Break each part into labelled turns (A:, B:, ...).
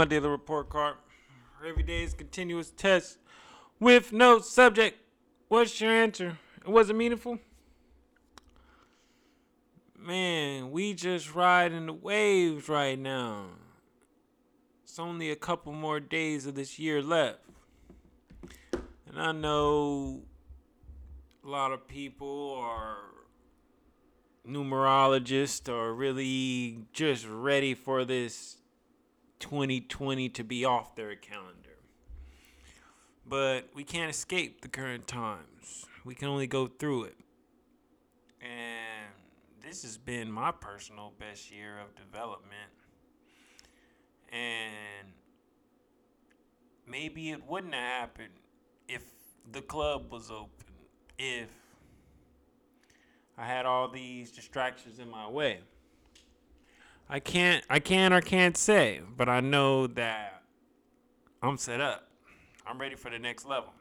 A: my daily report card. Every day is continuous test with no subject. What's your answer? Was it meaningful? Man, we just riding the waves right now. It's only a couple more days of this year left. And I know a lot of people are numerologists are really just ready for this 2020 to be off their calendar. But we can't escape the current times. We can only go through it. And this has been my personal best year of development. And maybe it wouldn't have happened if the club was open. If I had all these distractions in my way. I can't I can or can't say, but I know that I'm set up. I'm ready for the next level.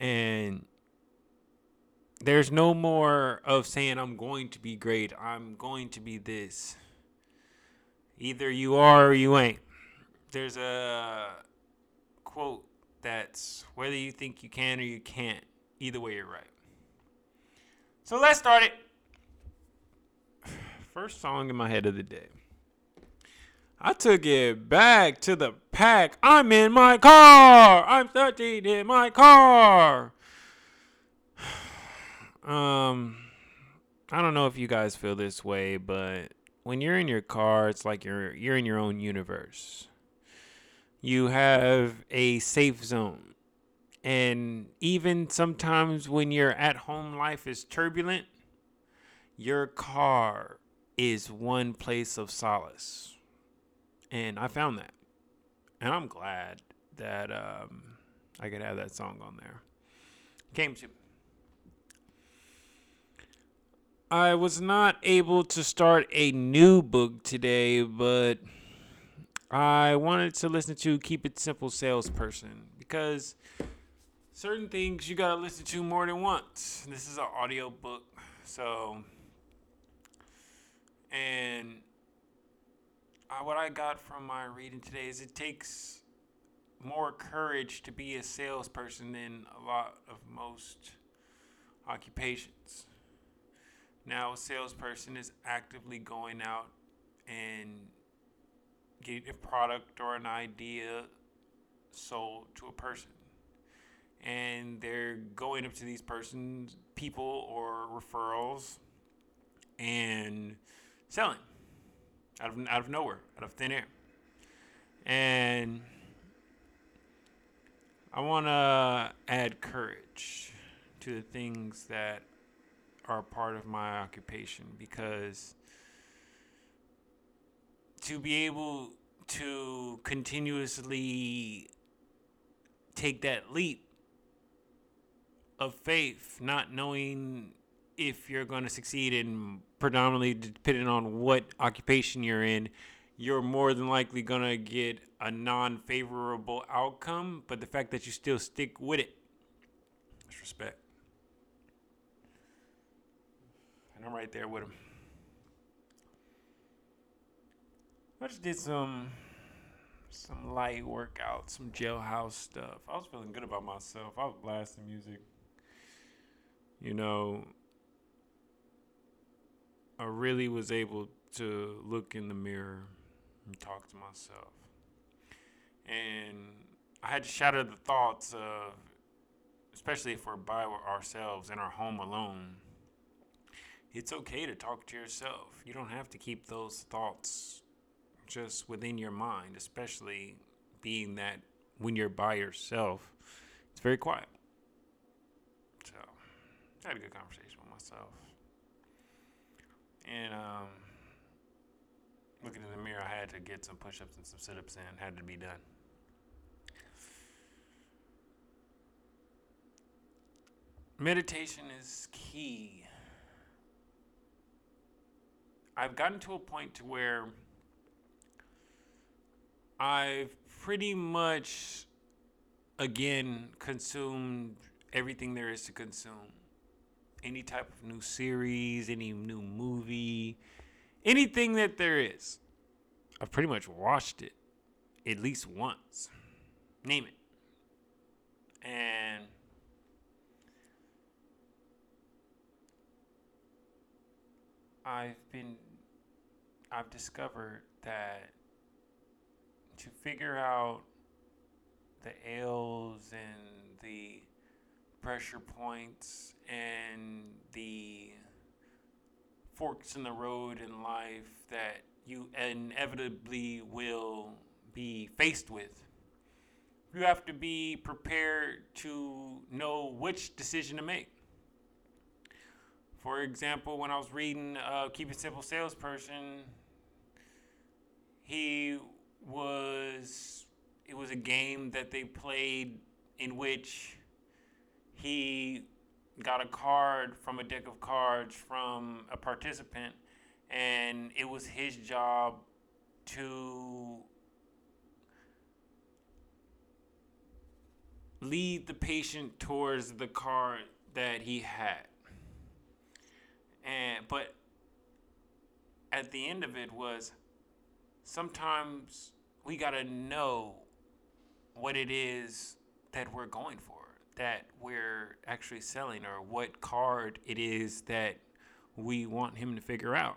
A: And there's no more of saying I'm going to be great. I'm going to be this. Either you are or you ain't. There's a quote that's whether you think you can or you can't. Either way, you're right. So let's start it. First song in my head of the day. I took it back to the pack. I'm in my car. I'm 13 in my car. Um, I don't know if you guys feel this way, but when you're in your car, it's like you're you're in your own universe. You have a safe zone. And even sometimes when your at home life is turbulent, your car is one place of solace. And I found that. And I'm glad that um, I could have that song on there. Came to. I was not able to start a new book today, but I wanted to listen to Keep It Simple Salesperson because certain things you gotta listen to more than once. This is an audio book, so and uh, what I got from my reading today is it takes more courage to be a salesperson than a lot of most occupations. Now, a salesperson is actively going out and getting a product or an idea sold to a person. And they're going up to these persons, people, or referrals and selling out of, out of nowhere, out of thin air. And I want to add courage to the things that are part of my occupation because to be able to continuously take that leap of faith, not knowing if you're going to succeed in predominantly depending on what occupation you're in, you're more than likely going to get a non favorable outcome. But the fact that you still stick with it, that's respect. And I'm right there with him. I just did some some light workout, some jailhouse stuff. I was feeling good about myself. I was blasting music. You know, I really was able to look in the mirror and talk to myself. And I had to shatter the thoughts of, especially if we're by ourselves in our home alone, it's okay to talk to yourself. You don't have to keep those thoughts just within your mind, especially being that when you're by yourself, it's very quiet. So, I had a good conversation with myself. And um, looking in the mirror, I had to get some push ups and some sit ups in, had to be done. Meditation is key. I've gotten to a point to where I've pretty much again consumed everything there is to consume any type of new series, any new movie, anything that there is. I've pretty much watched it at least once. Name it. And I've been I've discovered that to figure out the ails and the pressure points and the forks in the road in life that you inevitably will be faced with. You have to be prepared to know which decision to make. For example, when I was reading uh, Keep It Simple Salesperson, he was, it was a game that they played in which he got a card from a deck of cards from a participant, and it was his job to lead the patient towards the card that he had. And but at the end of it was sometimes we got to know what it is that we're going for that we're actually selling or what card it is that we want him to figure out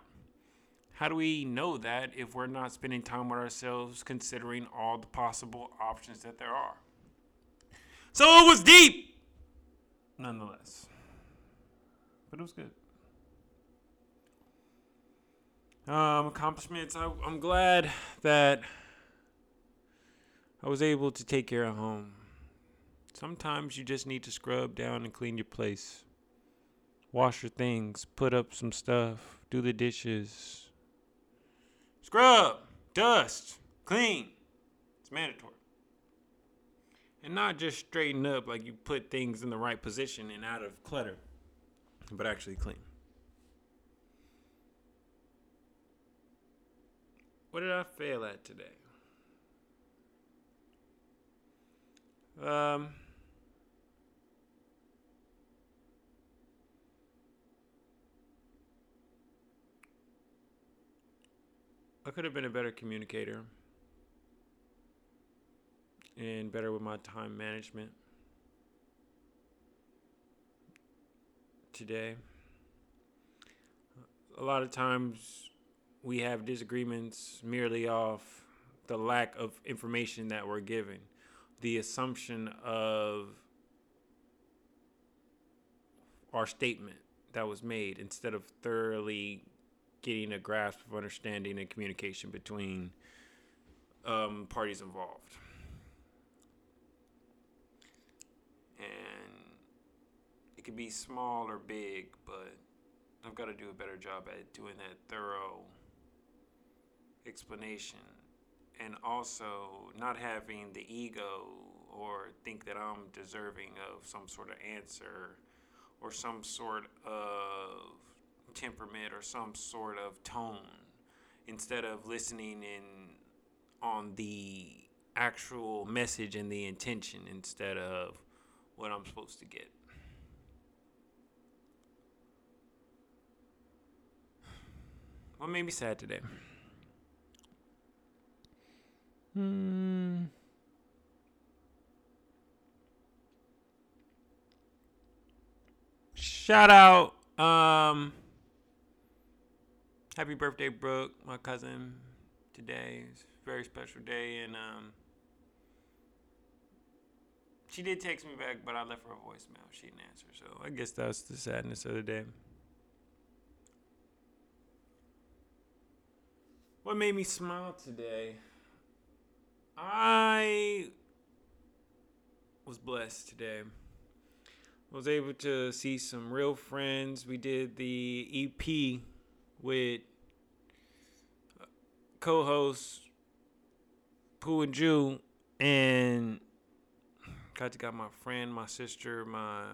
A: how do we know that if we're not spending time with ourselves considering all the possible options that there are so it was deep nonetheless but it was good um, accomplishments. I, I'm glad that I was able to take care of home. Sometimes you just need to scrub down and clean your place, wash your things, put up some stuff, do the dishes, scrub, dust, clean. It's mandatory. And not just straighten up like you put things in the right position and out of clutter, but actually clean. What did I fail at today? Um, I could have been a better communicator and better with my time management today. A lot of times we have disagreements merely off the lack of information that we're given, the assumption of our statement that was made instead of thoroughly getting a grasp of understanding and communication between um, parties involved. And it could be small or big, but I've got to do a better job at doing that thorough explanation and also not having the ego or think that I'm deserving of some sort of answer or some sort of temperament or some sort of tone instead of listening in on the actual message and the intention instead of what I'm supposed to get. What made me sad today? Hmm. Shout out. Um, happy birthday, Brooke, my cousin. Today is a very special day, and um, she did text me back, but I left her a voicemail. She didn't answer, so I guess that's the sadness of the day. What made me smile today? I was blessed today. Was able to see some real friends. We did the EP with co-host Pooh and Jew and got to got my friend, my sister, my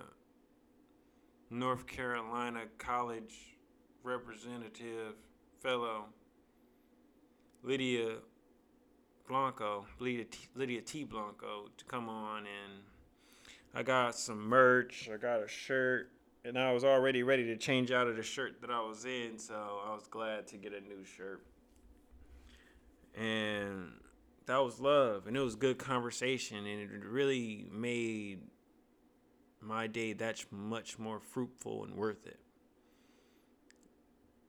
A: North Carolina college representative fellow Lydia Blanco, Lydia T, Lydia T. Blanco, to come on, and I got some merch. I got a shirt, and I was already ready to change out of the shirt that I was in, so I was glad to get a new shirt. And that was love. And it was good conversation. And it really made my day that's much more fruitful and worth it.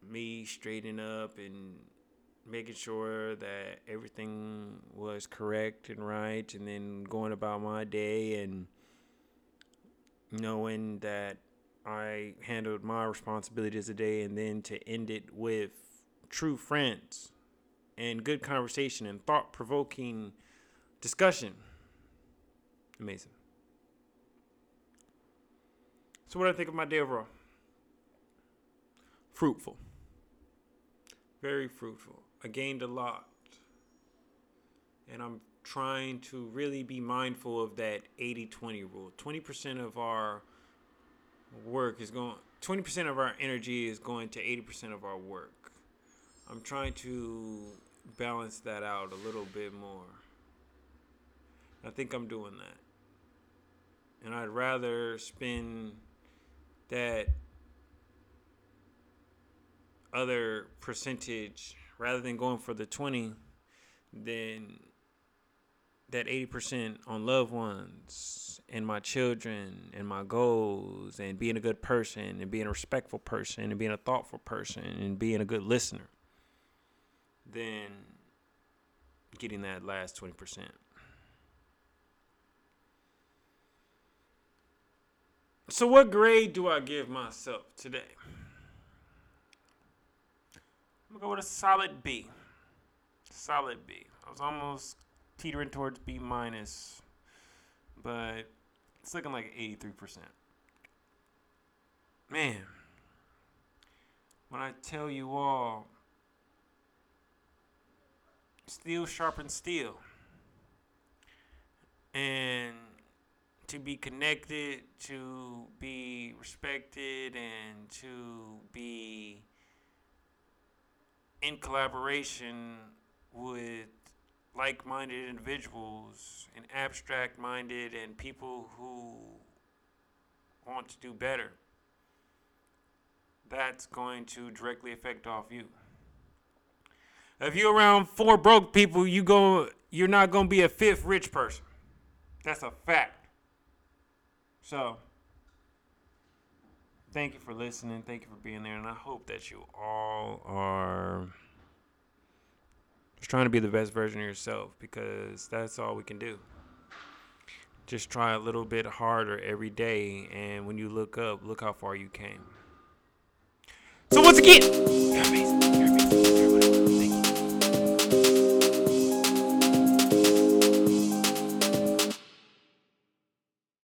A: Me straightening up and making sure that everything was correct and right, and then going about my day and knowing that I handled my responsibilities a day, and then to end it with true friends and good conversation and thought provoking discussion. Amazing. So, what do I think of my day overall? Fruitful. Very fruitful. I gained a lot. And I'm trying to really be mindful of that 80 20 rule. 20% of our work is going, 20% of our energy is going to 80% of our work. I'm trying to balance that out a little bit more. I think I'm doing that. And I'd rather spend that other percentage rather than going for the 20 then that 80% on loved ones and my children and my goals and being a good person and being a respectful person and being a thoughtful person and being a good listener than getting that last 20%. So, what grade do I give myself today? I'm gonna go with a solid B. Solid B. I was almost teetering towards B minus, but it's looking like 83%. Man, when I tell you all, steel sharpens steel. And to be connected, to be respected, and to be in collaboration with like minded individuals and abstract minded and people who want to do better, that's going to directly affect off you. If you're around four broke people, you go you're not gonna be a fifth rich person. That's a fact. So thank you for listening. Thank you for being there. And I hope that you all are just trying to be the best version of yourself because that's all we can do. Just try a little bit harder every day. And when you look up, look how far you came. So, once again,